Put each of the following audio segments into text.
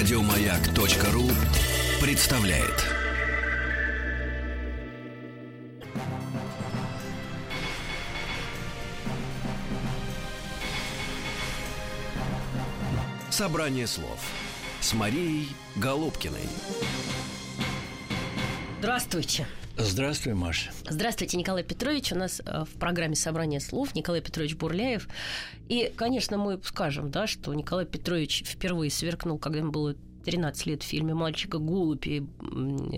Радиомаяк.ру представляет. Собрание слов с Марией Голубкиной. Здравствуйте. Здравствуй, Маша. Здравствуйте, Николай Петрович. У нас э, в программе «Собрание слов» Николай Петрович Бурляев. И, конечно, мы скажем, да, что Николай Петрович впервые сверкнул, когда ему было 13 лет в фильме «Мальчика голубь» и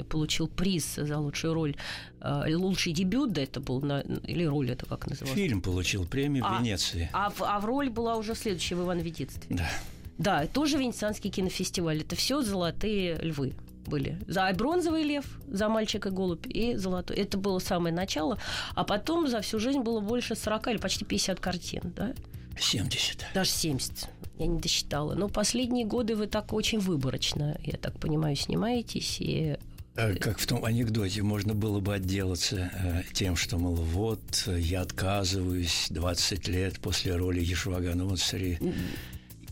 получил приз за лучшую роль, э, лучший дебют, да, это был, на, или роль это как называлось? Фильм получил премию а, в Венеции. А, а в роль была уже следующая в «Иван Ведитстве». Да. Да, тоже Венецианский кинофестиваль. Это все золотые львы были. За бронзовый лев, за мальчика голубь и золотой. Это было самое начало. А потом за всю жизнь было больше 40 или почти 50 картин, да? 70. Даже 70. Я не досчитала. Но последние годы вы так очень выборочно, я так понимаю, снимаетесь и а как в том анекдоте, можно было бы отделаться э, тем, что, мол, вот, я отказываюсь 20 лет после роли Ешвагана смотри,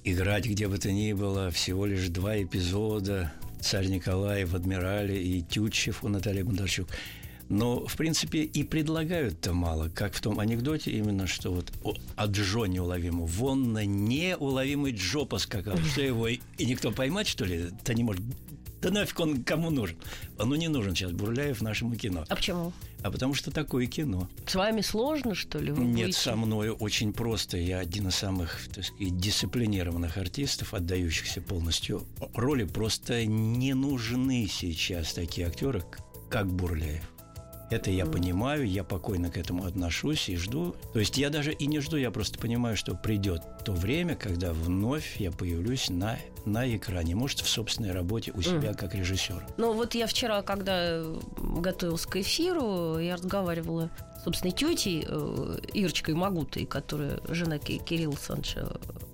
играть где бы то ни было, всего лишь два эпизода, царь Николай в «Адмирале» и Тютчев у Натальи Бондарчук. Но, в принципе, и предлагают-то мало, как в том анекдоте именно, что вот от Джо неуловимо. Вон на неуловимый Джо поскакал. Что его и никто поймать, что ли? Да не может. Да нафиг он кому нужен? Он не нужен сейчас Бурляев нашему кино. А почему? А потому что такое кино. С вами сложно, что ли? Вы Нет, будете? со мной очень просто. Я один из самых, так сказать, дисциплинированных артистов, отдающихся полностью роли. Просто не нужны сейчас такие актеры, как Бурляев. Это я понимаю, я покойно к этому отношусь и жду. То есть я даже и не жду, я просто понимаю, что придет то время, когда вновь я появлюсь на, на экране, может, в собственной работе у себя mm. как режиссер. Ну вот я вчера, когда готовилась к эфиру, я разговаривала с собственной тетей э, Ирочкой Магутой, которая жена Кирилла Санча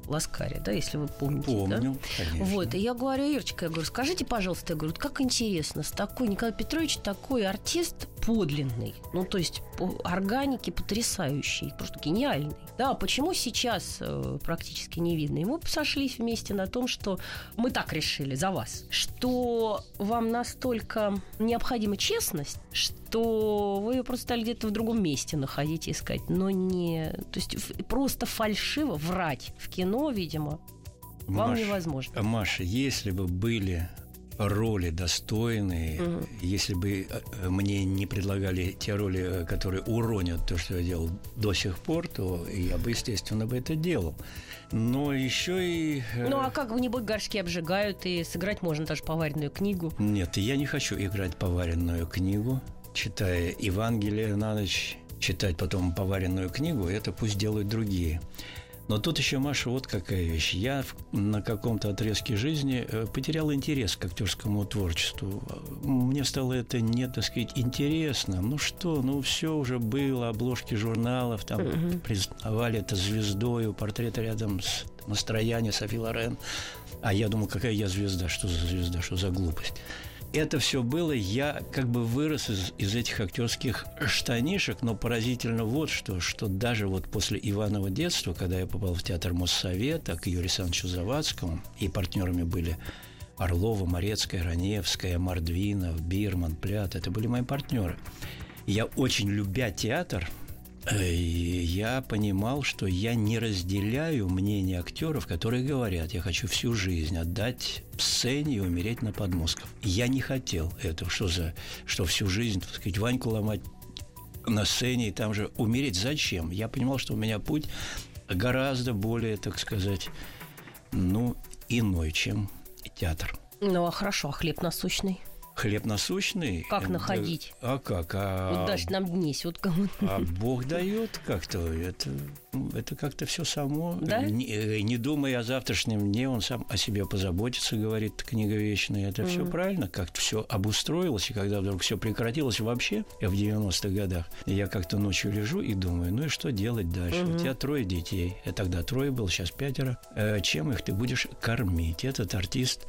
Ласкари, да, если вы помните. Помню, да? конечно. Вот, и я говорю, Ирочка, я говорю, скажите, пожалуйста, я говорю, как интересно, с такой, Николай Петрович такой артист подлинный, ну, то есть по органике потрясающий, просто гениальный. Да, почему сейчас э, практически не видно? И мы сошлись вместе на том, что мы так решили за вас, что вам настолько необходима честность, что вы ее просто стали где-то в другом месте находить и искать, но не... То есть просто фальшиво врать в кино, видимо, вам Маша, невозможно. Маша, если бы были роли достойные, угу. если бы э, мне не предлагали те роли, э, которые уронят то, что я делал до сих пор, то я бы, естественно, бы это делал. Но еще и... Э, ну, а как бы нибудь горшки обжигают, и сыграть можно даже поваренную книгу? Нет, я не хочу играть поваренную книгу, читая Евангелие на ночь, читать потом поваренную книгу, это пусть делают другие. Но тут еще, Маша, вот какая вещь. Я на каком-то отрезке жизни э, потерял интерес к актерскому творчеству. Мне стало это не, так сказать, интересно. Ну что, ну все уже было, обложки журналов, там uh-huh. признавали это звездою, портрет рядом с настроением Софи Лорен. А я думал, какая я звезда, что за звезда, что за глупость это все было, я как бы вырос из, из этих актерских штанишек, но поразительно вот что, что даже вот после Иванова детства, когда я попал в театр Моссовета к Юрию Александровичу Завадскому, и партнерами были Орлова, Морецкая, Раневская, Мордвинов, Бирман, Плят, это были мои партнеры. Я очень любя театр – я понимал, что я не разделяю мнение актеров, которые говорят, я хочу всю жизнь отдать сцене и умереть на подмозгах. Я не хотел этого, что за, что всю жизнь, так сказать, Ваньку ломать на сцене и там же умереть. Зачем? Я понимал, что у меня путь гораздо более, так сказать, ну, иной, чем театр. Ну, а хорошо, а хлеб насущный? Хлеб насущный. Как находить? А как? А... Вот дашь нам днесь, вот кому А Бог дает как-то. Это, это как-то все само. Да? Не, э, не думая о завтрашнем дне, он сам о себе позаботится, говорит книга вечная. Это mm все правильно, как-то все обустроилось. И когда вдруг все прекратилось вообще в 90-х годах, я как-то ночью лежу и думаю, ну и что делать дальше? mm У тебя трое детей. Я тогда трое был, сейчас пятеро. Э, чем их ты будешь кормить? Этот артист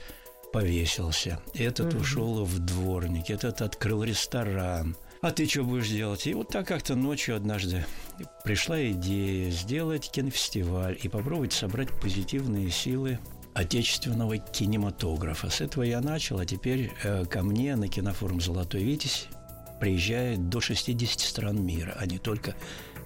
повесился, этот угу. ушел в дворник, этот открыл ресторан. А ты что будешь делать? И вот так как-то ночью однажды пришла идея сделать кинофестиваль и попробовать собрать позитивные силы отечественного кинематографа. С этого я начал, а теперь э, ко мне на кинофорум «Золотой Витязь» приезжает до 60 стран мира, а не только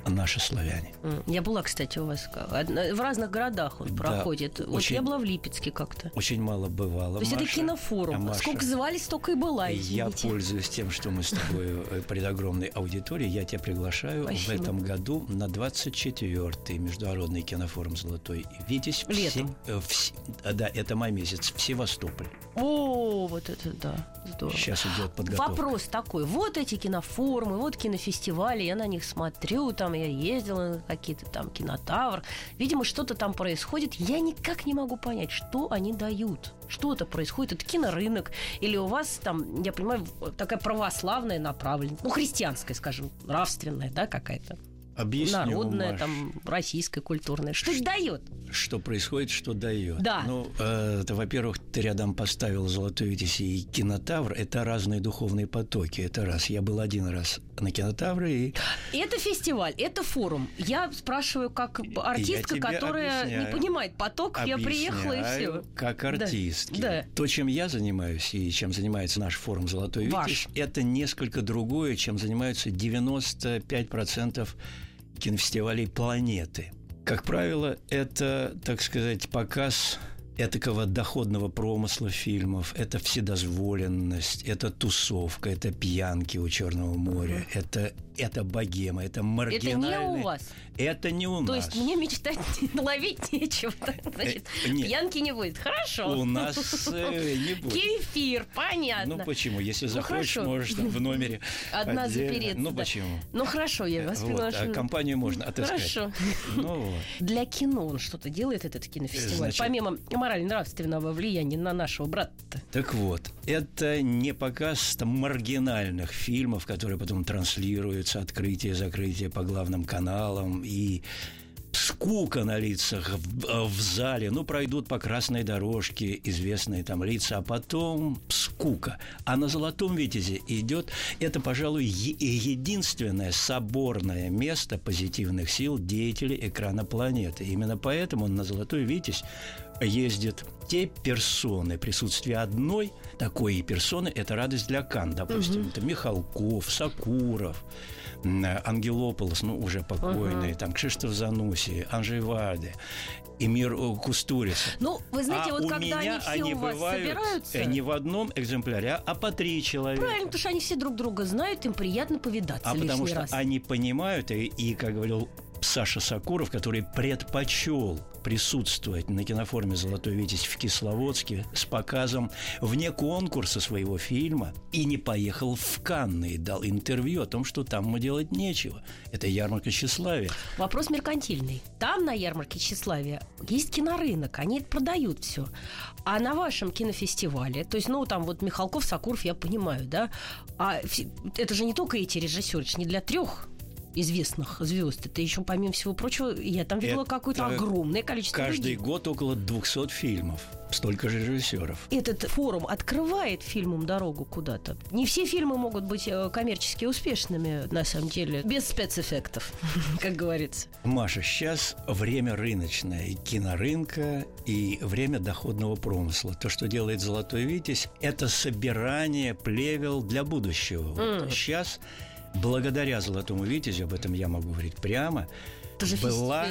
наши славяне. Я была, кстати, у вас в разных городах он да, проходит. Очень, вот я была в Липецке как-то. Очень мало бывало. То есть Маша, это кинофорум. А Маша, Сколько звали, столько и была. Извините. Я пользуюсь тем, что мы с тобой э, пред огромной аудиторией. Я тебя приглашаю Спасибо. в этом году на 24-й международный кинофорум «Золотой Витязь». Летом. Все, э, все, да, это май месяц. В Севастополь. О, вот это да. Здорово. Сейчас идет подготовка. Вопрос такой. Вот эти кинофорумы, вот кинофестивали, я на них смотрю, там я ездила на какие-то там кинотавр. Видимо, что-то там происходит. Я никак не могу понять, что они дают. Что-то происходит. Это кинорынок. Или у вас там, я понимаю, такая православная направленность. Ну, христианская, скажем, нравственная, да, какая-то. Объясню, Народное, Маш, там, российское, культурное. Что это дает? Что происходит, что дает? Да. Ну, э, это, во-первых, ты рядом поставил «Золотой Витязь» и «Кинотавр». Это разные духовные потоки. Это раз. Я был один раз на «Кинотавре» и... Это фестиваль, это форум. Я спрашиваю, как артистка, которая не понимает поток, я приехала и все. как артистки. Да. То, чем я занимаюсь и чем занимается наш форум «Золотой Витязь», это несколько другое, чем занимаются 95% кинофестивалей планеты. Как правило, это, так сказать, показ этакого доходного промысла фильмов, это вседозволенность, это тусовка, это пьянки у Черного моря, uh-huh. это, это богема, это маргинальный... Это не у вас? Это не у То нас. То есть мне мечтать ловить нечего. Значит, э, Нет. пьянки не будет. Хорошо. У нас э, не будет. Кефир, понятно. Ну почему? Если ну, захочешь, ну, можешь там в номере Одна запереться. Ну почему? Ну хорошо, я вас вот, приглашу. А компанию можно отыскать. Хорошо. Ну, вот. Для кино он что-то делает, этот кинофестиваль? Значит, Помимо морально-нравственного влияния на нашего брата. Так вот, это не показ там, маргинальных фильмов, которые потом транслируются, открытие, закрытие по главным каналам и скука на лицах в, в зале, ну, пройдут по красной дорожке известные там лица, а потом скука. А на «Золотом Витязе» идет, это, пожалуй, е- единственное соборное место позитивных сил деятелей экрана планеты. Именно поэтому на «Золотой Витязь» ездят те персоны, присутствие одной такой персоны – это радость для Кан, допустим. Угу. Это Михалков, Сакуров, Ангелополос, ну, уже покойный, uh там, Кшиштоф Зануси, Анжей Варде, Эмир Кустурица. Ну, вы знаете, а вот когда они все они у вас бывают собираются... не в одном экземпляре, а по три человека. Правильно, потому что они все друг друга знают, им приятно повидаться А потому что раз. они понимают, и, и, как говорил Саша Сакуров, который предпочел присутствовать на киноформе «Золотой Витязь» в Кисловодске с показом вне конкурса своего фильма и не поехал в Канны и дал интервью о том, что там ему делать нечего. Это ярмарка тщеславия. Вопрос меркантильный. Там на ярмарке тщеславия есть кинорынок, они продают все. А на вашем кинофестивале, то есть, ну, там вот Михалков, Сакуров, я понимаю, да, а это же не только эти режиссеры, не для трех известных звезд. Это еще, помимо всего прочего, я там видела какое-то огромное количество Каждый людей. год около 200 фильмов. Столько же режиссеров. Этот форум открывает фильмам дорогу куда-то. Не все фильмы могут быть э, коммерчески успешными, на самом деле, без спецэффектов, как говорится. Маша, сейчас время рыночное, и кинорынка, и время доходного промысла. То, что делает «Золотой Витязь», это собирание плевел для будущего. Mm. Вот сейчас благодаря «Золотому витязю», об этом я могу говорить прямо, Тоже была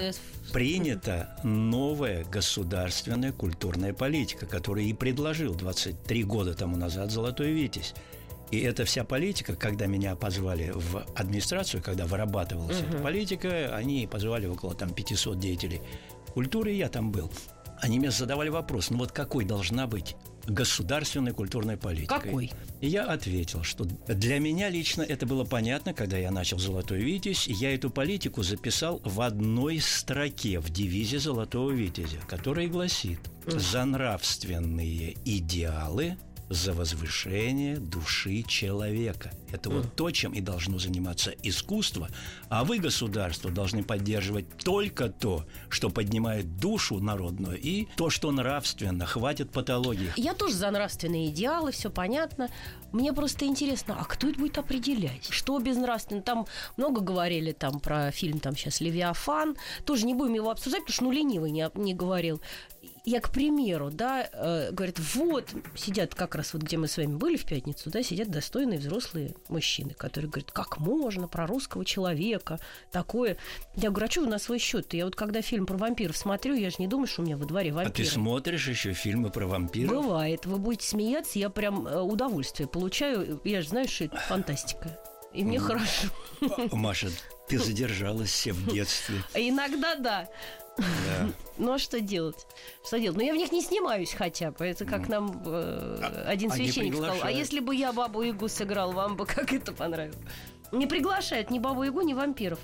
принята новая государственная культурная политика, которую и предложил 23 года тому назад «Золотой витязь». И эта вся политика, когда меня позвали в администрацию, когда вырабатывалась угу. эта политика, они позвали около там 500 деятелей культуры, я там был. Они мне задавали вопрос, ну вот какой должна быть государственной культурной политикой. Какой? И я ответил, что для меня лично это было понятно, когда я начал «Золотой Витязь». Я эту политику записал в одной строке в девизе «Золотого Витязя», который гласит «За нравственные идеалы – за возвышение души человека. Это вот то, чем и должно заниматься искусство, а вы, государство, должны поддерживать только то, что поднимает душу народную, и то, что нравственно, хватит патологии. Я тоже за нравственные идеалы, все понятно. Мне просто интересно, а кто это будет определять? Что безнравственно? Там много говорили там про фильм там сейчас «Левиафан». Тоже не будем его обсуждать, потому что ну ленивый не, не говорил. Я, к примеру, да, э, говорит, вот, сидят как раз вот, где мы с вами были в пятницу, да, сидят достойные взрослые мужчины, которые говорят, как можно про русского человека такое. Я говорю, а что вы на свой счет? Я вот когда фильм про вампиров смотрю, я же не думаю, что у меня во дворе вампиры. А ты смотришь еще фильмы про вампиров? Бывает. Вы будете смеяться, я прям э, удовольствие получаю. Я же знаю, что это фантастика. И мне хорошо. Маша, ты задержалась все в детстве. Иногда да. Ну а что делать? Что делать? Ну я в них не снимаюсь хотя бы. Это как нам э, один они священник сказал. А если бы я бабу Ягу сыграл, вам бы как это понравилось? Не приглашают ни бабу Ягу, ни вампиров.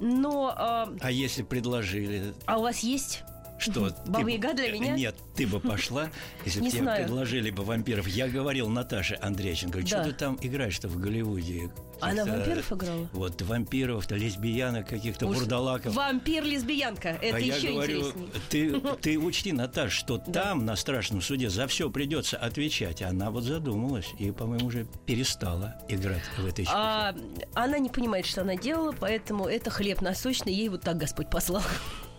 Но... а, А если предложили, а у вас есть? Что... Баба Яга для меня? Нет, ты бы пошла, если бы тебе знаю. предложили бы вампиров. Я говорил Наташе Андрейченко, что Да. ты там играешь-то в Голливуде? Она вампиров играла? Вот вампиров-то, лесбиянок, каких-то Уж бурдалаков. Вампир-лесбиянка. Это а я еще говорю, интереснее. ты, ты учти, Наташ, что там, на страшном суде, за все придется отвечать. Она вот задумалась и, по-моему, уже перестала играть в этой. А она не понимает, что она делала, поэтому это хлеб насущный, ей вот так Господь послал.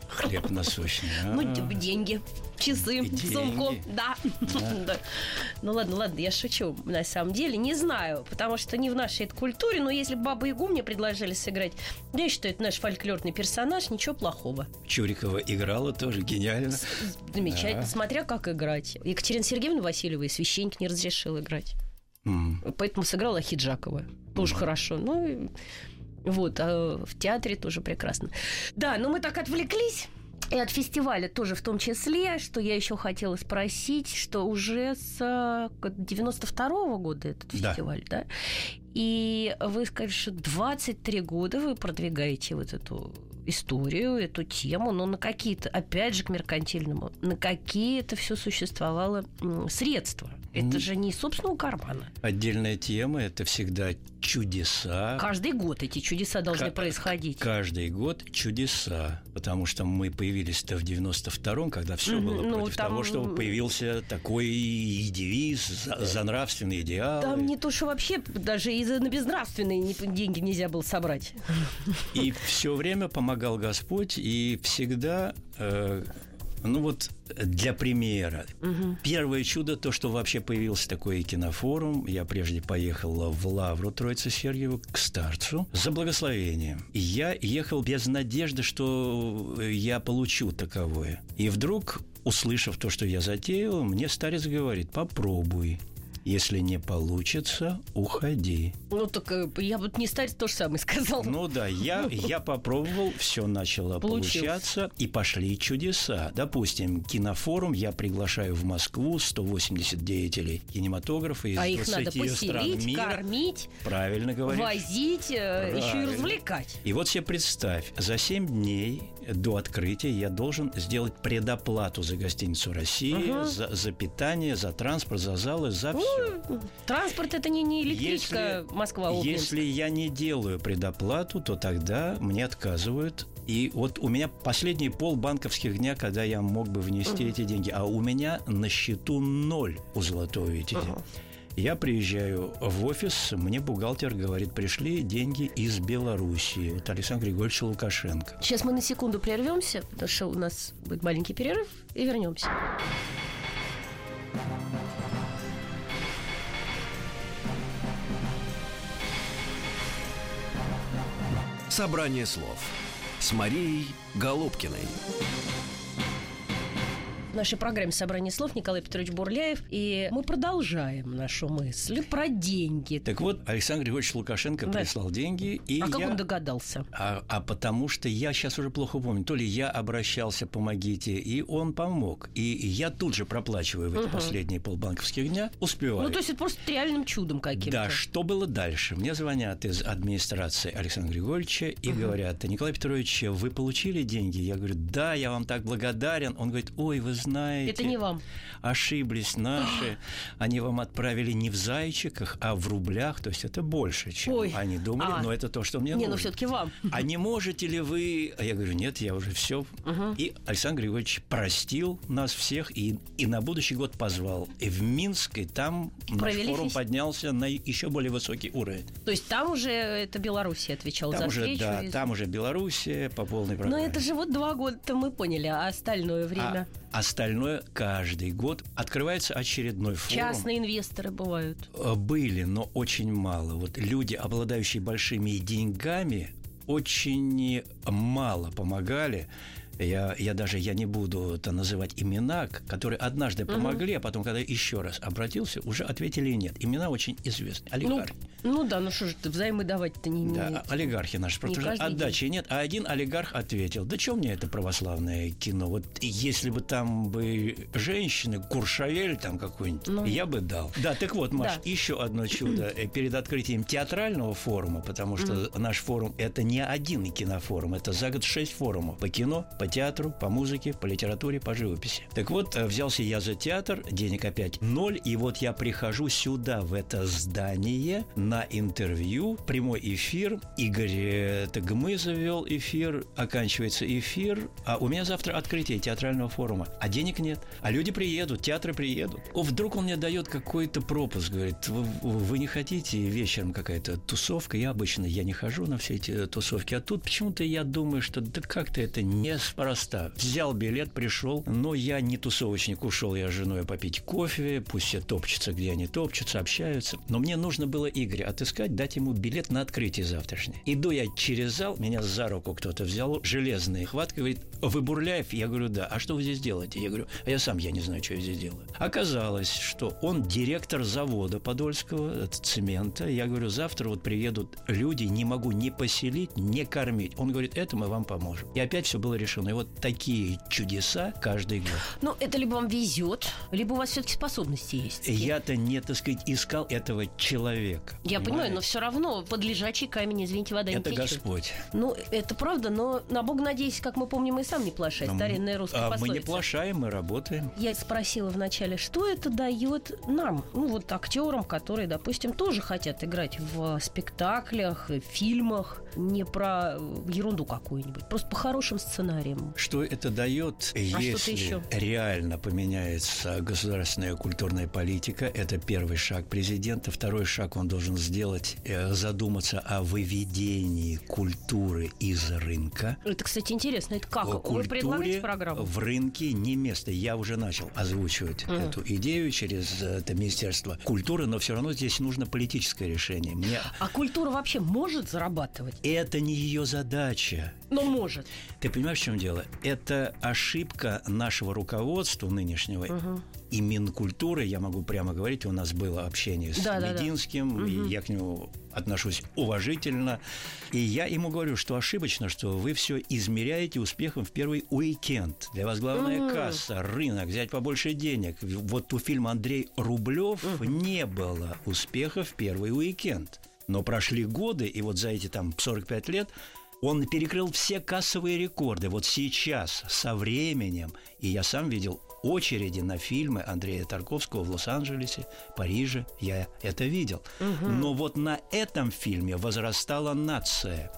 Хлеб насущный. Ну, а. типа, деньги, часы, деньги. сумку. Да. Да. Ну ладно, ладно, я шучу. На самом деле не знаю, потому что не в нашей это культуре, но если бы Бабу Ягу мне предложили сыграть, я считаю, это наш фольклорный персонаж, ничего плохого. Чурикова играла тоже гениально. Замечательно, Да. смотря как играть. Екатерина Сергеевна Васильева и священник не разрешил играть. М. Поэтому сыграла Хиджакова. Тоже хорошо. Ну, и вот, а в театре тоже прекрасно. Да, но мы так отвлеклись. И от фестиваля тоже в том числе, что я еще хотела спросить, что уже с 92 года этот Да. фестиваль, да? И вы сказали, что 23 года вы продвигаете вот эту историю, эту тему, но на какие-то, опять же, к меркантильному, на какие это все существовало средства. Это же не из собственного кармана. Отдельная тема – это всегда чудеса. Каждый год эти чудеса должны Ка- происходить. Каждый год чудеса, потому что мы появились-то в 92-м, когда все было ну, против там- того, чтобы появился такой девиз за, за нравственные идеалы. Там не то, что вообще даже и за безнравственные деньги нельзя было собрать. И все время помогал Господь, и всегда, э, ну вот для примера, первое чудо то, что вообще появился такой кинофорум. Я прежде поехал в Лавру Троицы Сергиеву к старцу за благословением. И я ехал без надежды, что я получу таковое. И вдруг, услышав то, что я затеял, мне старец говорит, попробуй. Если не получится, уходи. Ну, так э, я вот не старец то же самое сказал. Ну да, я, я попробовал, все начало Получилось. получаться, и пошли чудеса. Допустим, кинофорум, я приглашаю в Москву 180 деятелей кинематографа из а их 20 надо стран поселить, мира. кормить, Правильно говоришь. возить, э, еще и Правильно. развлекать. И вот себе представь, за 7 дней до открытия я должен сделать предоплату за гостиницу России, Ага. за, за питание, за транспорт, за залы, за все. Транспорт это не, не электричка Если- Москва Обнинск. Если я не делаю предоплату, то тогда мне отказывают. И вот у меня последние пол банковских дня, когда я мог бы внести эти деньги, а у меня на счету ноль у Золотого Витязя. Я приезжаю в офис, мне бухгалтер говорит, пришли деньги из Белоруссии. Вот Александр Григорьевич Лукашенко. Сейчас мы на секунду прервемся, потому что у нас будет маленький перерыв, и вернемся. Собрание слов с Марией Голубкиной. В нашей программе «Собрание слов» Николай Петрович Бурляев, и мы продолжаем нашу мысль про деньги. Так вот, Александр Григорьевич Лукашенко Да. прислал деньги, и а как я... он догадался? А, а потому что я сейчас уже плохо помню, то ли я обращался, помогите, и он помог. И я тут же проплачиваю в эти последние полбанковских дня, успеваю. Ну, то есть это просто реальным чудом каким-то. Да, что было дальше? Мне звонят из администрации Александра Григорьевича и говорят, Николай Петрович, вы получили деньги? Я говорю, да, я вам так благодарен. Он говорит, ой, вы знаете... Это не вам. Ошиблись наши. Они вам отправили не в зайчиках, а в рублях. То есть это больше, чем Ой. они думали. А. Но это то, что мне Не, ну нужно. все-таки вам. А не можете ли вы... А я говорю, нет, я уже все. И Александр Григорьевич простил нас всех и, и на будущий год позвал. И в Минск, и там наш Провели форум фест- поднялся на еще более высокий уровень. То есть там уже это Белоруссия отвечала Там за уже, встречу. да, и- там уже Белоруссия по полной Но программе. это же вот два года-то мы поняли, а остальное время... А Остальное каждый год открывается очередной форум. Частные инвесторы бывают. Э, были, но очень мало. Вот люди, обладающие большими деньгами, очень мало помогали я, я даже я не буду это называть имена, которые однажды помогли, угу. а потом, когда еще раз обратился, уже ответили нет. Имена очень известны. Олигархи. Ну, ну да, ну что же взаймы давать-то не Да, не, олигархи наши. Просто уже отдачи день. нет. А один олигарх ответил, да что мне это православное кино? Вот если бы там бы женщины, Куршавель там какой-нибудь, ну. я бы дал. Да, так вот, Маш, да. еще одно чудо. Перед открытием театрального форума, потому что наш форум это не один кинофорум, это за год шесть форумов по кино, по по театру, по музыке, по литературе, по живописи. Так вот, э, взялся я за театр, денег опять ноль, и вот я прихожу сюда, в это здание, на интервью, прямой эфир. Игорь э, Тагмы завел эфир, оканчивается эфир, а у меня завтра открытие театрального форума, а денег нет. А люди приедут, театры приедут. О, вдруг он мне дает какой-то пропуск, говорит, вы, вы не хотите вечером какая-то тусовка? Я обычно, я не хожу на все эти тусовки, а тут почему-то я думаю, что да как-то это не неспроста. Взял билет, пришел, но я не тусовочник, ушел я с женой попить кофе, пусть все топчутся, где они топчутся, общаются. Но мне нужно было Игоря отыскать, дать ему билет на открытие завтрашнее. Иду я через зал, меня за руку кто-то взял, железный хватка, говорит, вы Бурляев? Я говорю, да. А что вы здесь делаете? Я говорю, а я сам я не знаю, что я здесь делаю. Оказалось, что он директор завода Подольского, цемента. Я говорю, завтра вот приедут люди, не могу ни поселить, ни кормить. Он говорит, это мы вам поможем. И опять все было решено. И вот такие чудеса каждый год. Ну, это либо вам везет, либо у вас все-таки способности есть. Я-то не, так сказать, искал этого человека. Я понимаете? понимаю, но все равно под лежачий камень, извините, вода это не течет. Господь. Ну, это правда, но на Бог надеюсь, как мы помним, и сам не плашай. Старинная русская а пословица. Мы не плашаем, мы работаем. Я спросила вначале, что это дает нам, ну вот актерам, которые, допустим, тоже хотят играть в спектаклях, в фильмах, не про ерунду какую-нибудь, просто по хорошим сценариям. Что это дает, а если реально поменяется государственная культурная политика? Это первый шаг президента. Второй шаг он должен сделать, э, задуматься о выведении культуры из рынка. Это, кстати, интересно. Это как? Предлагаете программу? В рынке не место. Я уже начал озвучивать угу. эту идею через э, это Министерство культуры, но все равно здесь нужно политическое решение. Мне... А культура вообще может зарабатывать? Это не ее задача. Но может. Ты понимаешь, в чем дело? Это ошибка нашего руководства нынешнего. Угу и Минкультуры, я могу прямо говорить, у нас было общение с да, Мединским, да, да. и я к нему отношусь уважительно. И я ему говорю, что ошибочно, что вы все измеряете успехом в первый уикенд. Для вас главная mm. касса, рынок, взять побольше денег. Вот у фильма Андрей Рублев mm. не было успеха в первый уикенд. Но прошли годы, и вот за эти там 45 лет он перекрыл все кассовые рекорды. Вот сейчас, со временем, и я сам видел очереди на фильмы Андрея Тарковского в Лос-Анджелесе, Париже. Я это видел. Угу. Но вот на этом фильме возрастала нация.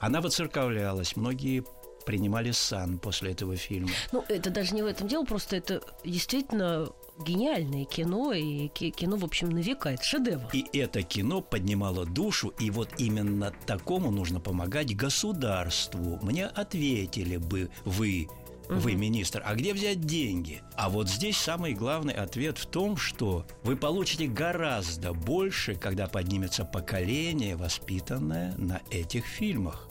Она воцерковлялась. Многие принимали сан после этого фильма. Ну, это даже не в этом дело, просто это действительно гениальное кино, и кино, в общем, на века, это шедевр. И это кино поднимало душу, и вот именно такому нужно помогать государству. Мне ответили бы вы, вы министр, а где взять деньги? А вот здесь самый главный ответ в том, что вы получите гораздо больше, когда поднимется поколение, воспитанное на этих фильмах.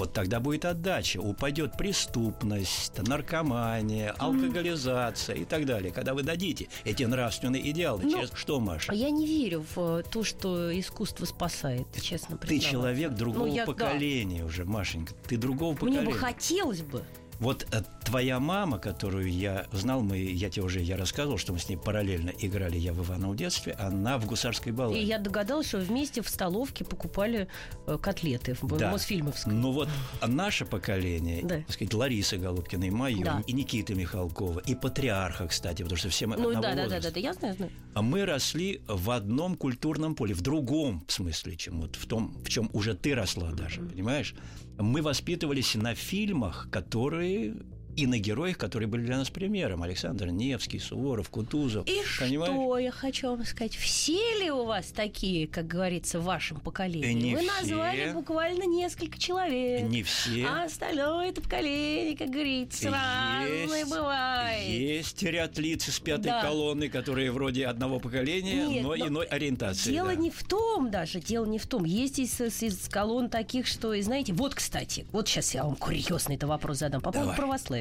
Вот тогда будет отдача, упадет преступность, наркомания, алкоголизация и так далее. Когда вы дадите эти нравственные идеалы, ну, через что, Маша? Я не верю в то, что искусство спасает, честно Ты человек другого ну, я, поколения да. уже, Машенька. Ты другого поколения. Мне бы хотелось бы. Вот э, твоя мама, которую я знал, мы, я тебе уже я рассказывал, что мы с ней параллельно играли, я в Ивана в детстве, она в гусарской балладе. И я догадалась, что вместе в столовке покупали э, котлеты в да. Мосфильмовской. Ну вот наше поколение, да. так сказать, Лариса Голубкина и мою, да. и Никита Михалкова, и Патриарха, кстати, потому что все мы ну, да, да, да, да, да, ясно, ясно. А мы росли в одном культурном поле, в другом смысле, чем вот в том, в чем уже ты росла даже, mm-hmm. понимаешь? Мы воспитывались на фильмах, которые и на героях, которые были для нас примером. Александр Невский, Суворов, Кутузов. И понимаешь? что я хочу вам сказать? Все ли у вас такие, как говорится, в вашем поколении? Не Вы все. назвали буквально несколько человек. Не все. А остальное это поколение, как говорится, разное бывает. Есть ряд лиц из пятой Да. колонны, которые вроде одного поколения, Нет, но но иной ориентации. Дело да. не в том даже, дело не в том. Есть из, из- колонн таких, что, и знаете, вот, кстати, вот сейчас я вам курьезный это вопрос задам по поводу Давай.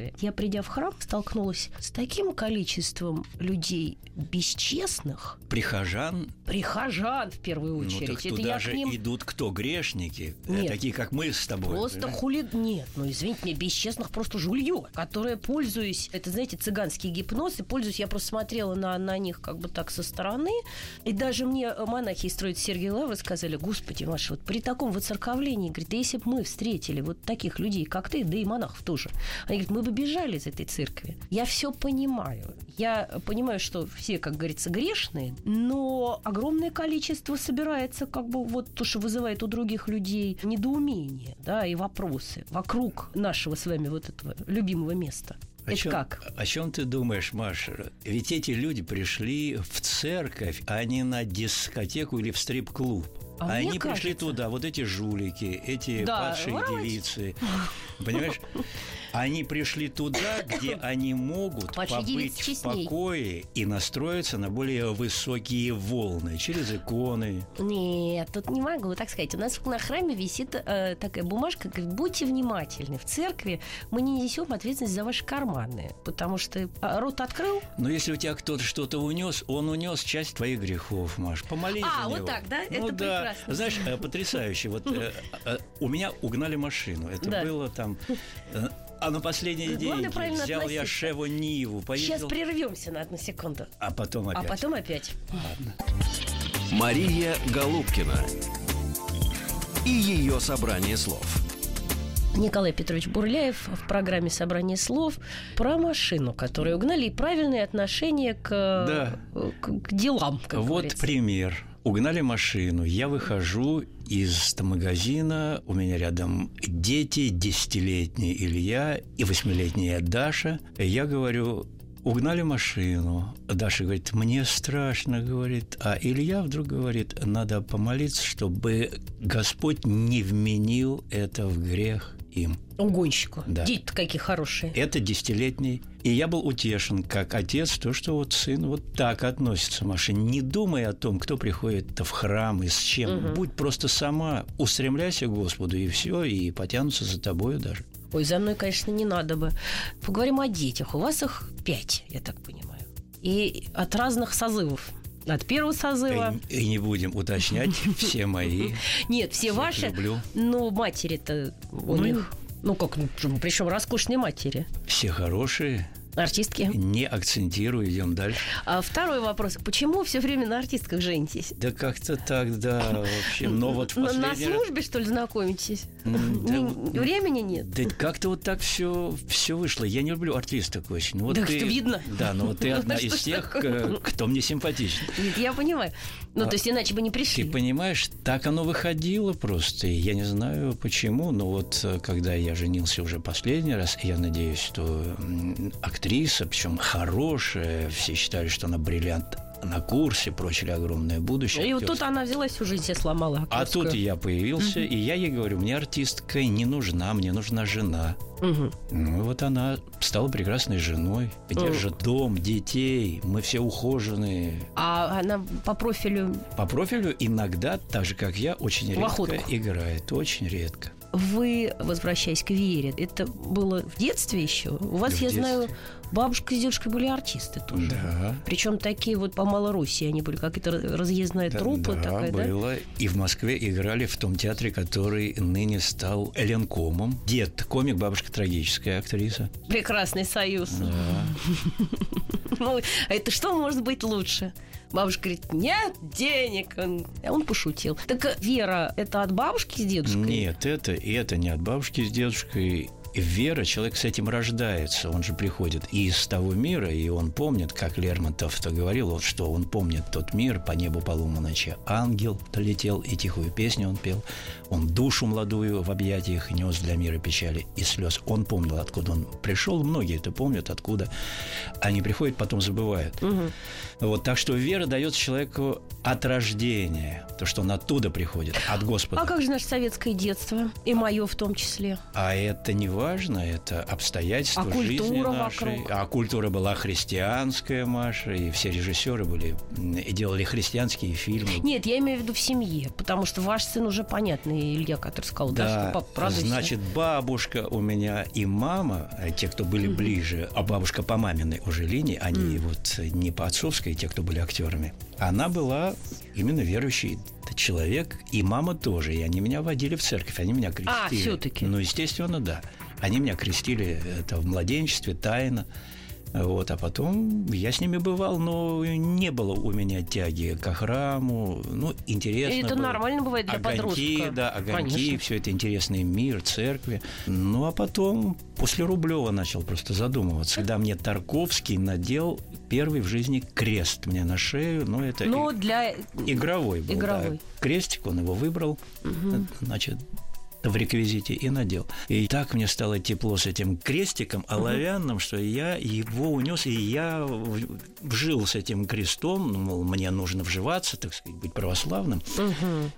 Православия. Я, придя в храм, столкнулась с таким количеством людей бесчестных, Прихожан, прихожан в первую ну очередь. так это туда я же ним идут кто? Грешники, э, Нет. такие как мы с тобой. Просто понимаешь? хули... Нет, ну извините меня, бесчестных просто жулье, которое пользуюсь, это, знаете, цыганский гипноз, и пользуюсь, я просто смотрела на, на них как бы так со стороны, и даже мне э, монахи из строить Сергия Лавры сказали, господи, Маша, вот при таком воцерковлении, говорит, да если бы мы встретили вот таких людей, как ты, да и монахов тоже, они говорят, мы бы бежали из этой церкви. Я все понимаю. Я понимаю, что все, как говорится, грешные, но огромное количество собирается, как бы вот то, что вызывает у других людей недоумение, да, и вопросы вокруг нашего с вами вот этого любимого места. О Это чем, как? О чем ты думаешь, Маша? Ведь эти люди пришли в церковь, а не на дискотеку или в стрип-клуб. А Они пришли кажется- туда, вот эти жулики, эти Да, падшие воровать. девицы. Понимаешь? Они пришли туда, где они могут побыть в покое и настроиться на более высокие волны через иконы. Нет, тут не могу так сказать. У нас на храме висит э, такая бумажка, говорит, будьте внимательны. В церкви мы не несем ответственность за ваши карманы, потому что а, рот открыл, Но если у тебя кто-то что-то унес, он унес часть твоих грехов, Маш. Помолись А, за вот него. так, да? Ну Это да. прекрасно. Знаешь, э, потрясающе. Вот э, э, у меня угнали машину. Это Да. было там... А на последние Главное деньги взял я. Шеву Ниву, сейчас прервемся на одну секунду. а потом опять. А потом опять. Мария Голубкина и ее собрание слов. Николай Петрович Бурляев в программе «Собрание слов» про машину, которую угнали, и правильное отношение к, Да. к, к делам, как вот говорится. пример. Угнали машину, я выхожу из магазина, у меня рядом дети, десятилетний Илья и восьмилетняя Даша. Я говорю, угнали машину. Даша говорит, мне страшно, говорит. А Илья вдруг говорит, надо помолиться, чтобы Господь не вменил это в грех им. Угонщику. Да. Дети-то какие хорошие. Это десятилетний. И я был утешен, как отец, то, что вот сын вот так относится машине. Не думай о том, кто приходит в храм и с чем. Будь просто сама, устремляйся к Господу, и все, и потянутся за тобою даже. Ой, за мной, конечно, не надо бы. Поговорим о детях. У вас их пять, я так понимаю. И от разных созывов. От первого созыва. И, и не будем уточнять, все мои. Нет, все ваши. люблю. Но матери-то у Ну, них. Ну как, причем роскошные матери. Все хорошие, Артистки. не акцентирую, идем дальше. А второй вопрос. Почему все время на артистках женитесь? Да как-то так, да, в общем. Но вот На- На последний раз- службе, что ли, знакомитесь? Да, Не- Времени нет. Да как-то вот так все, все вышло. Я не люблю артисток очень. Ну, Вот Да ты, что видно. Да, но вот ты Ну, одна из тех, э, кто мне симпатичен. Нет, я понимаю. Ну, А то есть иначе бы не Ты пришли. понимаешь, так оно выходило просто. И я не знаю почему, но вот э, когда я женился уже последний раз, я надеюсь, что актриса, причем хорошая, все считали, что она бриллиант на курсе, прочили огромное будущее. И вот тут она взяла всю жизнь себе сломала. А актерскую. тут я появился, и я ей говорю, мне артистка не нужна, мне нужна жена. Мгм. Ну и вот она стала прекрасной женой, держит дом, детей, мы все ухоженные. А она по профилю По профилю иногда, так же как я, очень редко охотку. играет, очень редко. Вы, возвращаясь к Вере, это было в детстве еще? У вас, В я детстве. знаю, бабушка с дедушкой были артисты тоже. Да. Причем такие вот по Малороссии они были, какая-то разъездная труппа да, такая, да? было. И в Москве играли в том театре, который ныне стал Ленкомом. Дед комик, бабушка трагическая актриса. Прекрасный союз. Ну, а это что может быть лучше? Бабушка говорит, нет денег. Он, а он пошутил. Так Вера, это от бабушки с дедушкой? Нет, это, это не от бабушки с дедушкой. Вера, человек с этим рождается, он же приходит и из того мира, и он помнит, как Лермонтов-то говорил, вот что он помнит тот мир, по небу полому ночи ангел долетел, и тихую песню он пел, он душу молодую в объятиях нес для мира печали и слез. Он помнил, откуда он пришел, многие это помнят, откуда. Они приходят, потом забывают. Мгм. Вот, так что вера дает человеку от рождения, то, что он оттуда приходит, от Господа. А как же наше советское детство? И мое в том числе. А это не важно, это обстоятельства А жизни нашей. вокруг? А культура была христианская, Маша, и все режиссеры были и делали христианские фильмы. Нет, я имею в виду в семье, потому что ваш сын уже понятный, Илья, который сказал, да, что папа, значит, бабушка у меня и мама, э, те, кто были ближе, а бабушка по маминой уже линии, они вот не по отцовской, те, кто были актерами, она была именно верующий человек, и мама тоже, и они меня водили в церковь, они меня крестили. А, всё-таки. Ну, естественно, да. Они меня крестили это в младенчестве, тайно. Вот, а потом я с ними бывал, но не было у меня тяги к храму. Ну, интересно. И это было. нормально бывает для огоньки, подростка. да, огоньки, Конечно. все это интересный мир, церкви. Ну, а потом после Рублева начал просто задумываться. Когда мне Тарковский надел первый в жизни крест мне на шею, ну, это Но и- для... игровой был. Игровой. да. Крестик, он его выбрал, значит, в реквизите и надел. И так мне стало тепло с этим крестиком оловянным, что я его унес, и я вжил с этим крестом, ну, мол, мне нужно вживаться, так сказать, быть православным.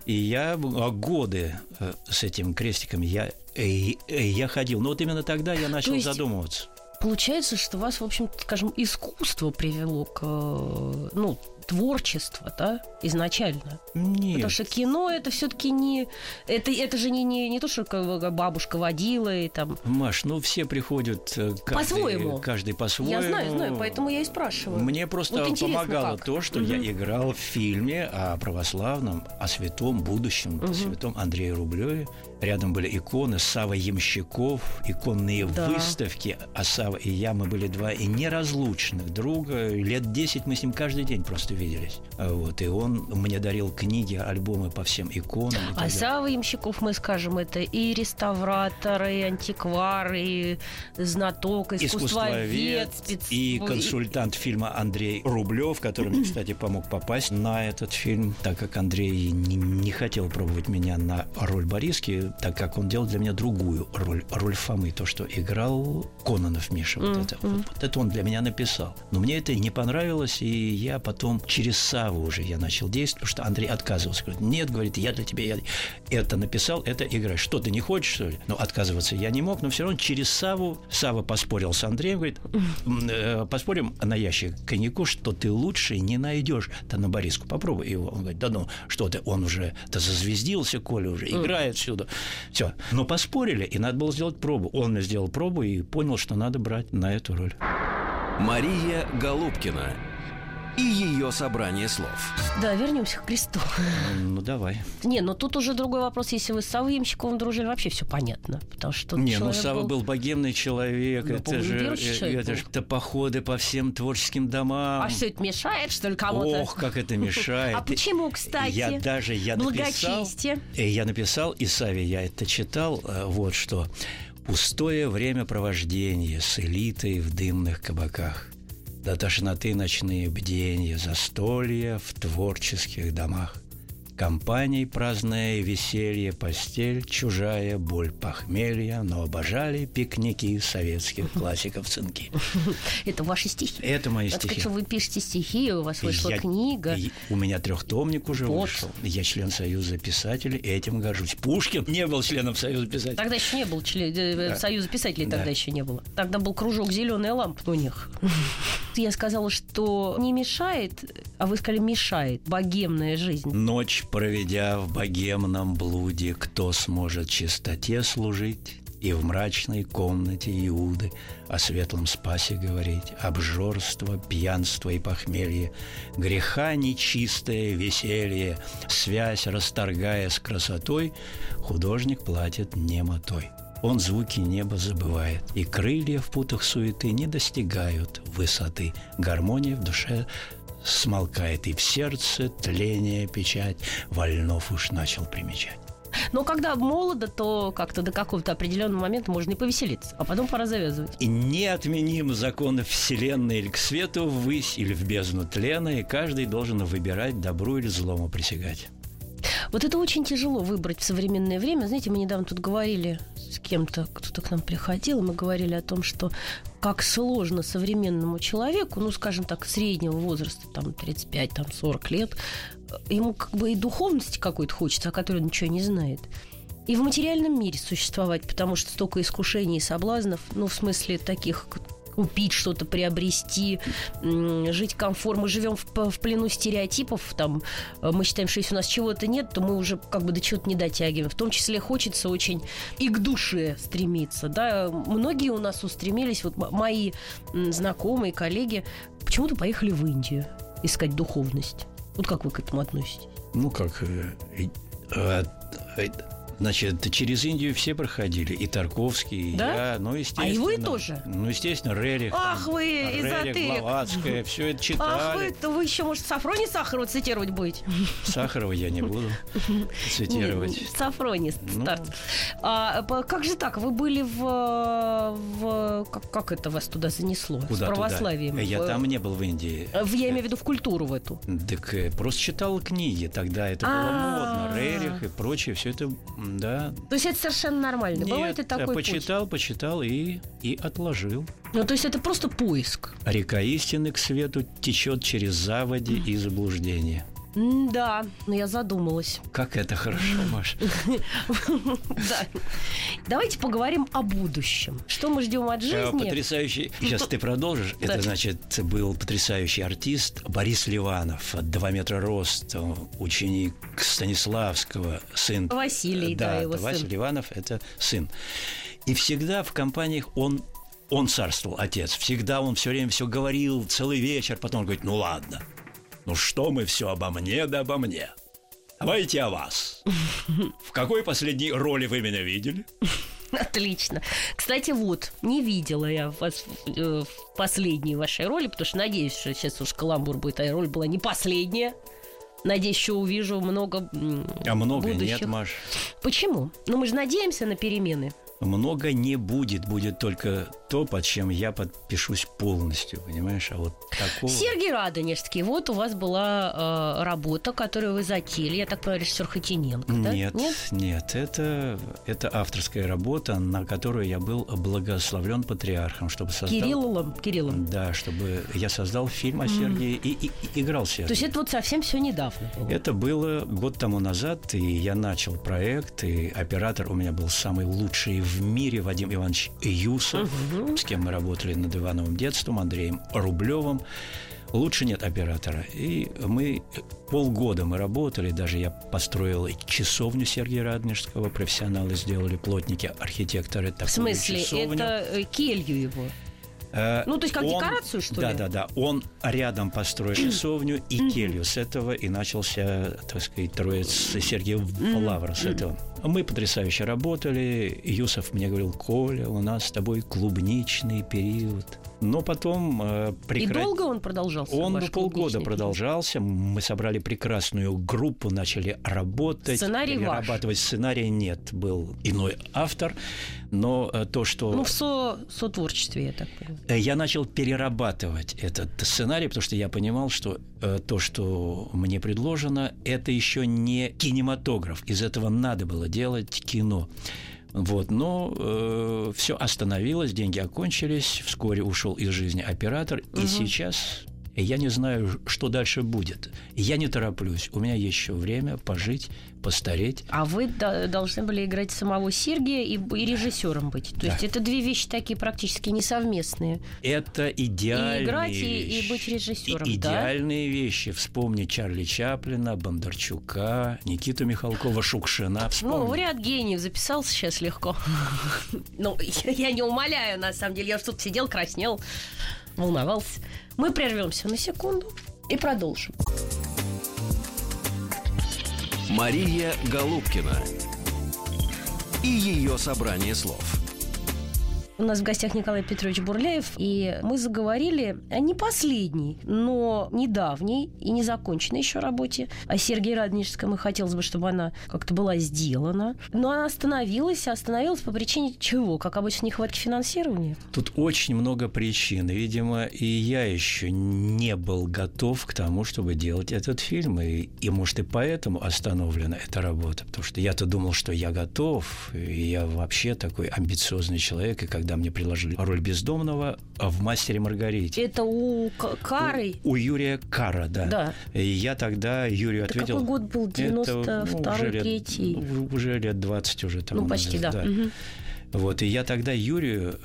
И я а, годы э, с этим крестиком я, э, э, я ходил. Но вот именно тогда я начал есть задумываться. Получается, что вас, в общем, скажем, искусство привело к, ну, творчество, да, изначально. Нет. Потому что кино это все-таки не, это, это же не, не, не то, что бабушка водила и там. Маш, ну все приходят э, каждый, По-своему. каждый по-своему. Я знаю, знаю, поэтому я и спрашиваю. Мне просто Вот помогало как? то, что я играл в фильме о православном, о святом будущем, о святом Андрее Рублеве. Рядом были иконы Сава Ямщиков, иконные Да. выставки. А Сава и я, мы были два и неразлучных друга. Лет 10 мы с ним каждый день просто виделись. А Вот, и он мне дарил книги, альбомы по всем иконам. А. Сава Ямщиков, мы скажем, это и реставратор, и антиквар, и знаток, искусствовед, спец... и консультант фильма Андрей Рублев, который мне, кстати, помог попасть на этот фильм, так как Андрей не, не хотел пробовать меня на роль Бориски, так как он делал для меня другую роль, роль Фомы, то, что играл Кононов Миша. Вот, это, вот, вот это он для меня написал. Но мне это не понравилось, и я потом через Саву уже я начал действовать, потому что Андрей отказывался. Говорит, нет, говорит, я для тебя я это написал, это играй. Что, ты не хочешь, что ли? Ну, отказываться я не мог, но все равно через Саву Сава поспорил с Андреем, говорит, «М, э, поспорим на ящик коньяку, что ты лучше не найдешь. Да на Бориску попробуй его. Он говорит, да ну, что ты, он уже да зазвездился, Коля уже играет всюду. Все. Но поспорили, и надо было сделать пробу. Он сделал пробу и понял, что надо брать на эту роль. Мария Голубкина и ее собрание слов. Да, вернемся к кресту. Ну, давай. Не, но тут уже другой вопрос. Если вы с Савой Ямщиковым дружили, вообще все понятно. Потому что Не, ну Сава был... был... богемный человек, Ну, это же, э, это же это походы по всем творческим домам. А что это мешает, что ли, кому-то? Ох, как это мешает. А почему, кстати? Я даже я написал, Благочестие. э, я написал и Саве я это читал, э, вот что пустое времяпровождение с элитой в дымных кабаках. До тошноты ночные бдения, застолья в творческих домах. Компаний праздное веселье, постель, чужая боль похмелья, но обожали пикники советских классиков цинки. Это ваши стихи. Это мои стихи. что вы пишете стихи, у вас вышла Я- книга. у меня трехтомник уже Вот. вышел. Я член Союза писателей, этим горжусь. Пушкин не был членом Союза писателей. Тогда еще не было член- э, Да. Союза писателей, тогда Да. еще не было. Тогда был кружок зеленая лампа у них. Я сказала, что не мешает, а вы сказали мешает богемная жизнь. Ночь проведя в богемном блуде, кто сможет чистоте служить? И в мрачной комнате Иуды о светлом спасе говорить, обжорство, пьянство и похмелье, греха нечистое веселье, связь расторгая с красотой, художник платит немотой. Он звуки неба забывает, и крылья в путах суеты не достигают высоты. Гармония в душе смолкает, и в сердце тление печать Вольнов уж начал примечать. Но когда молодо, то как-то до какого-то определенного момента можно и повеселиться, а потом пора завязывать. И неотменим закон Вселенной или к свету ввысь, или в бездну тлена, и каждый должен выбирать, добру или злому присягать. Вот это очень тяжело выбрать в современное время. Знаете, мы недавно тут говорили с кем-то, кто-то к нам приходил, и мы говорили о том, что как сложно современному человеку, ну, скажем так, среднего возраста, там, 35, там, 40 лет, ему как бы и духовности какой-то хочется, о которой он ничего не знает. и в материальном мире существовать, потому что столько искушений и соблазнов, ну, в смысле таких купить что-то, приобрести, жить комфорт. Мы живем в, в плену стереотипов. Там, э, мы считаем, что если у нас чего-то нет, то мы уже как бы до чего-то не дотягиваем. В том числе хочется очень и к душе стремиться. Да? Многие у нас устремились, вот мои знакомые, коллеги, почему-то поехали в Индию искать духовность. Вот как вы к этому относитесь? Ну, как... Значит, через Индию все проходили, и Тарковский, и да? я, ну, естественно. А и вы тоже? Ну, естественно, Рерих. Ах там, вы, Рерих. Блаватская, все это читали. Ах вы, то вы еще, может, Сафрони Сахарова цитировать будете? Сахарова я не буду цитировать. Сафрони, Ну. старт. А, как же так? Вы были в... в как, как это вас туда занесло? Куда С туда? православием? Я В- там не был в Индии. в- Я имею в виду в культуру в эту. Так э, просто читал книги, тогда это было А. модно. Рерих и прочее, все это, да. То есть это совершенно нормально. Бывает и Нет, такой я путь. почитал, почитал и, и отложил. Ну, то есть это просто поиск. Река истины к свету течет через заводи и заблуждения. Да, но я задумалась. Как это хорошо, Маш. Да. Давайте поговорим о будущем. Что мы ждем от Э, жизни? Потрясающий. Сейчас ты продолжишь. Это значит, был потрясающий артист Борис Ливанов, 2 метра роста, ученик Станиславского, сын. Василий, да, его это Вася сын. Ливанов это сын. И всегда в компаниях он он царствовал, отец. Всегда он все время все говорил, целый вечер. Потом он говорит, ну ладно, ну что мы все обо мне да обо мне. Давайте о вас. В какой последней роли вы меня видели? Отлично. Кстати, вот, не видела я вас э, в последней вашей роли, потому что надеюсь, что сейчас уж каламбур будет, а роль была не последняя. Надеюсь, еще увижу много А много будущих. нет, Маш. Почему? Ну, мы же надеемся на перемены. Много не будет, будет только то, под чем я подпишусь полностью, понимаешь? А вот такого... Сергей Радонежский, вот у вас была э, работа, которую вы затеяли. Я так понимаю, режиссер Хотиненко, да? Нет, нет, это, это авторская работа, на которую я был благословлен патриархом, чтобы создал... Кириллом, Кириллом. Да, чтобы я создал фильм о Сергии и, и- и играл Сергия. То есть это вот совсем все недавно. было. Это было год тому назад, и я начал проект, и оператор у меня был самый лучший в мире, Вадим Иванович Юсов, с кем мы работали над Ивановым детством, Андреем Рублевым. Лучше нет оператора. И мы полгода мы работали, даже я построил часовню Сергея Радонежского, профессионалы сделали, плотники, архитекторы. В смысле, это э, келью его. Ну, то есть как декорацию, что ли? Да, да, да. Он рядом построил часовню и келью. С этого и начался, так сказать, троец Сергеев Лавра. С этого. Мы потрясающе работали. Юсов мне говорил, Коля, у нас с тобой клубничный период. Но потом э, И прекра- долго он продолжался? он ваш полгода продолжался. Мы собрали прекрасную группу, начали работать. Сценарий ваш? Перерабатывать сценарий нет. Был иной автор. Но э, то, что... Ну, в со- сотворчестве, я так понимаю. Э, Я начал перерабатывать этот сценарий, потому что я понимал, что э, то, что мне предложено, это еще не кинематограф. Из этого надо было делать кино. Вот, но все остановилось, деньги окончились, вскоре ушел из жизни оператор, и сейчас я не знаю, что дальше будет. Я не тороплюсь, у меня еще время пожить, постареть. А вы до- должны были играть самого Сергия и, и режиссером быть. То Да. есть это две вещи такие практически несовместные. Это идеальные И играть, и- и вещи. быть режиссером, И- да? идеальные вещи. Вспомни Чарли Чаплина, Бондарчука, Никиту Михалкова, Шукшина. Вспомни. Ну, ряд гениев записался сейчас легко. Ну, я, не умоляю, на самом деле. Я тут сидел, краснел, волновался. Мы прервемся на секунду и продолжим. Мария Голубкина и ее собрание слов. У нас в гостях Николай Петрович Бурляев, и мы заговорили о не последней, но недавней и незаконченной еще работе о Сергее Радонежском, и хотелось бы, чтобы она как-то была сделана. Но она остановилась, а остановилась по причине чего? Как обычно, нехватки финансирования? Тут очень много причин. Видимо, и я еще не был готов к тому, чтобы делать этот фильм. И, и может, и поэтому остановлена эта работа. Потому что я-то думал, что я готов. И я вообще такой амбициозный человек. И когда тогда мне предложили роль бездомного в «Мастере Маргарите». Это у Кары? У, у Юрия Кара, да. Да. И я тогда Юрию это ответил... какой год был? 92-й, ну, уже, уже лет 20 уже. Ну, почти, да. да. Угу. Вот, и я тогда Юрию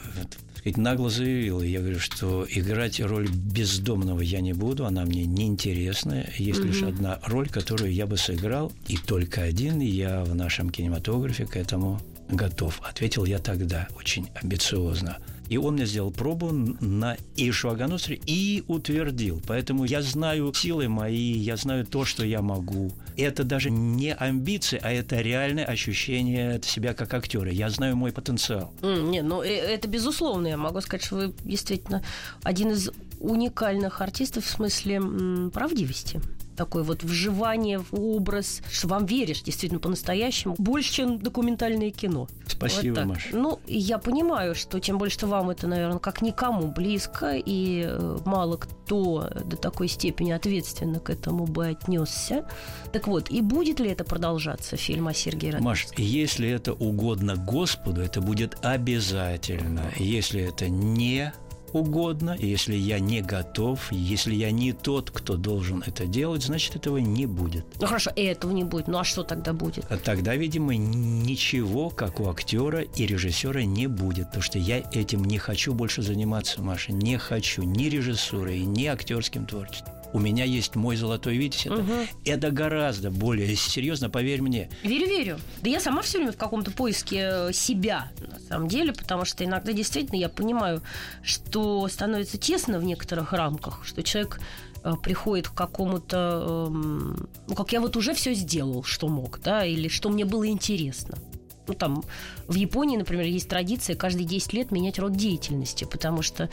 сказать, нагло заявил. Я говорю, что играть роль бездомного я не буду, она мне неинтересна. Есть угу. лишь одна роль, которую я бы сыграл, и только один я в нашем кинематографе к этому готов. Ответил я тогда очень амбициозно. И он мне сделал пробу на Ишваганусре и утвердил. Поэтому я знаю силы мои, я знаю то, что я могу. Это даже не амбиции, а это реальное ощущение себя как актера. Я знаю мой потенциал. Mm, не, ну э, это безусловно. Я могу сказать, что вы действительно один из уникальных артистов в смысле м, правдивости такое вот вживание в образ, что вам веришь действительно по-настоящему, больше, чем документальное кино. Спасибо, вот Маша. Ну, я понимаю, что тем более, что вам это, наверное, как никому близко, и э, мало кто до такой степени ответственно к этому бы отнесся. Так вот, и будет ли это продолжаться, фильм о Сергее Радонежском? Маш, если это угодно Господу, это будет обязательно. Если это не угодно, и если я не готов, если я не тот, кто должен это делать, значит, этого не будет. Ну хорошо, и этого не будет. Ну а что тогда будет? А тогда, видимо, ничего, как у актера и режиссера, не будет. Потому что я этим не хочу больше заниматься, Маша. Не хочу ни режиссурой, ни актерским творчеством у меня есть мой золотой витязь. Это, угу. это гораздо более серьезно, поверь мне. Верю, верю. Да я сама все время в каком-то поиске э, себя, самом деле, потому что иногда действительно я понимаю, что становится тесно в некоторых рамках, что человек э, приходит к какому-то, эм, ну, как я вот уже все сделал, что мог, да, или что мне было интересно ну, там, в Японии, например, есть традиция каждые 10 лет менять род деятельности, потому что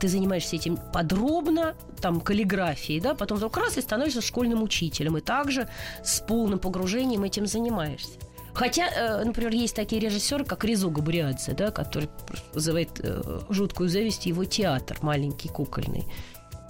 ты занимаешься этим подробно, там, каллиграфией, да, потом вдруг раз и становишься школьным учителем, и также с полным погружением этим занимаешься. Хотя, э, например, есть такие режиссеры, как Ризо Габриадзе, да, который вызывает э, жуткую зависть его театр маленький, кукольный.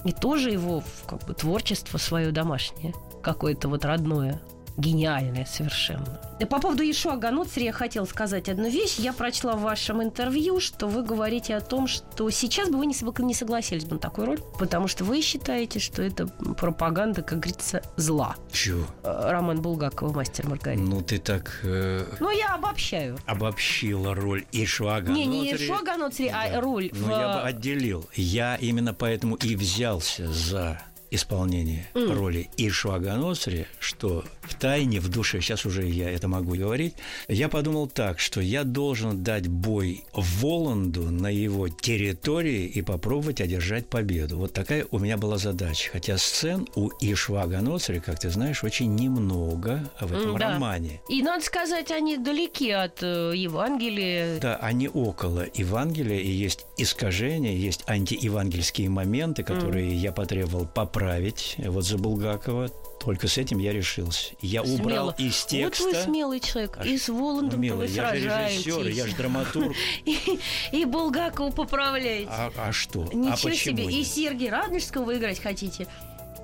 И тоже его как бы, творчество свое домашнее, какое-то вот родное гениальная совершенно. По поводу Ишуа Ганоцри я хотела сказать одну вещь. Я прочла в вашем интервью, что вы говорите о том, что сейчас бы вы не согласились бы на такую роль, потому что вы считаете, что это пропаганда, как говорится, зла. Чего? Э, Роман Булгакова, мастер Маргарита. Ну, ты так... Э... Ну, я обобщаю. Обобщила роль Ишуа Ганоцри. Не, не Ишуа Ганоцри, а да. а роль... Ну, в... я бы отделил. Я именно поэтому и взялся за исполнение mm. роли Ишуаганосри, что в тайне, в душе, сейчас уже я это могу говорить, я подумал так, что я должен дать бой Воланду на его территории и попробовать одержать победу. Вот такая у меня была задача. Хотя сцен у Ишуаганосри, как ты знаешь, очень немного в этом mm, да. романе. И, надо сказать, они далеки от э, Евангелия. Да, они около Евангелия, и есть искажения, есть антиевангельские моменты, которые mm. я потребовал поправить поправить вот за Булгакова. Только с этим я решился. Я Смело. убрал из текста... Вот вы смелый человек. А, и с Воландом ну, вы я сражаетесь. Я же режиссер, я же драматург. И, и Булгакова поправляете. А, а что? Ничего а почему себе. Нет? И Сергей Радонежского вы играть хотите.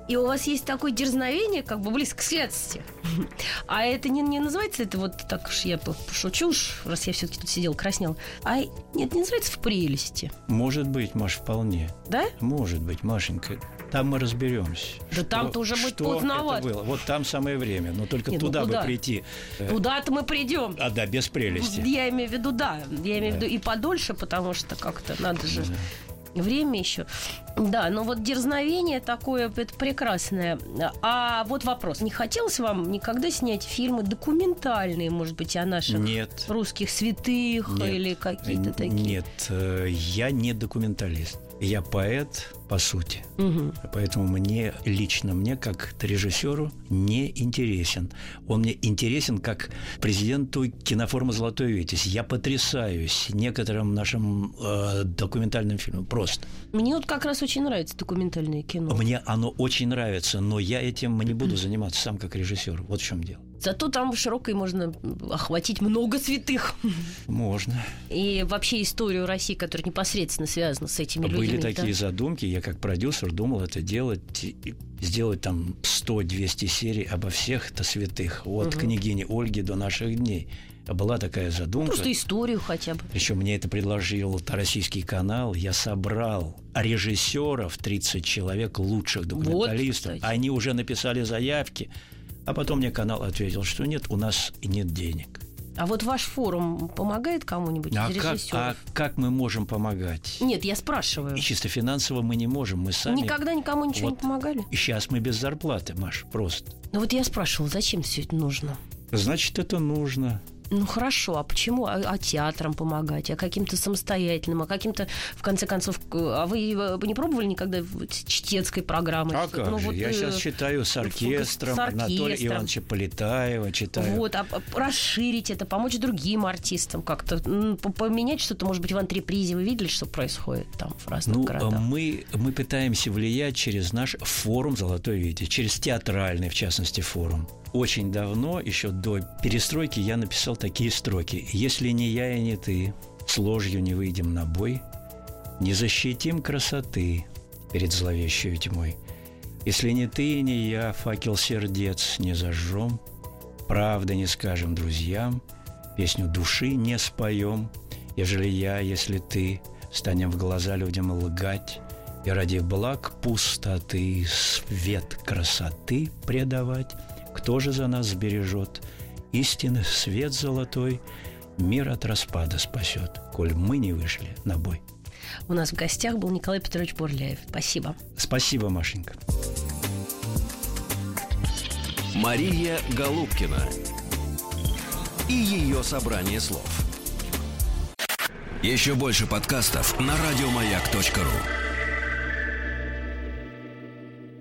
И у вас есть такое дерзновение, как бы близко к следствию. А это не, не называется, это вот так уж я пошучу, раз я все-таки тут сидел, краснел. А нет, не называется в прелести. Может быть, Маш, вполне. Да? Может быть, Машенька. Там мы разберемся. Да там-то уже будет поздновато. Это было. Вот там самое время. Но только Нет, ну туда ну, бы прийти. Э, Туда-то мы придем. А да, без прелести. Я имею в виду, да. Я имею да. в виду и подольше, потому что как-то надо же. Да время еще. Да, но вот дерзновение такое, это прекрасное. А вот вопрос. Не хотелось вам никогда снять фильмы документальные, может быть, о наших Нет. русских святых Нет. или какие-то такие? Нет, э, я не документалист. Я поэт, по сути. Угу. Поэтому мне, лично мне, как режиссеру, не интересен. Он мне интересен как президенту киноформы «Золотой Витязь». Я потрясаюсь некоторым нашим э, документальным фильмам. Просто. Мне вот как раз очень нравится документальное кино. Мне оно очень нравится, но я этим не буду заниматься сам как режиссер. Вот в чем дело. Зато там широкой можно охватить много святых. Можно. И вообще историю России, которая непосредственно связана с этими Были людьми. Были такие да? задумки. Я как продюсер думал это делать, сделать там 100-200 серий обо всех-то святых. От угу. княгини Ольги до наших дней. Была такая задумка. Просто историю хотя бы. Причем мне это предложил российский канал. Я собрал режиссеров 30 человек, лучших документалистов. Вот, Они уже написали заявки. А потом мне канал ответил, что нет, у нас нет денег. А вот ваш форум помогает кому-нибудь а из как, режиссеров? А как мы можем помогать? Нет, я спрашиваю. И чисто финансово мы не можем, мы сами... Никогда никому ничего вот, не помогали? И сейчас мы без зарплаты, Маш, просто. Ну вот я спрашивал, зачем все это нужно? Значит, это нужно. Ну хорошо, а почему? А, а театрам помогать, а каким-то самостоятельным, а каким-то, в конце концов, а вы, вы не пробовали никогда чтецкой программы? А как ну, же? Вот, Я э, сейчас читаю с оркестром, с оркестром. Анатолия Ивановича Полетаева читаю. Вот, а расширить это, помочь другим артистам как-то, поменять что-то, может быть, в антрепризе. Вы видели, что происходит там в разных ну, городах? Мы, мы пытаемся влиять через наш форум «Золотой Витя», через театральный, в частности, форум очень давно, еще до перестройки, я написал такие строки. «Если не я и не ты, с ложью не выйдем на бой, не защитим красоты перед зловещей тьмой. Если не ты и не я, факел сердец не зажжем, правды не скажем друзьям, песню души не споем, ежели я, если ты, станем в глаза людям лгать, и ради благ пустоты свет красоты предавать, кто же за нас сбережет? Истинный свет золотой мир от распада спасет, коль мы не вышли на бой. У нас в гостях был Николай Петрович Бурляев. Спасибо. Спасибо, Машенька. Мария Голубкина и ее собрание слов. Еще больше подкастов на радиомаяк.ру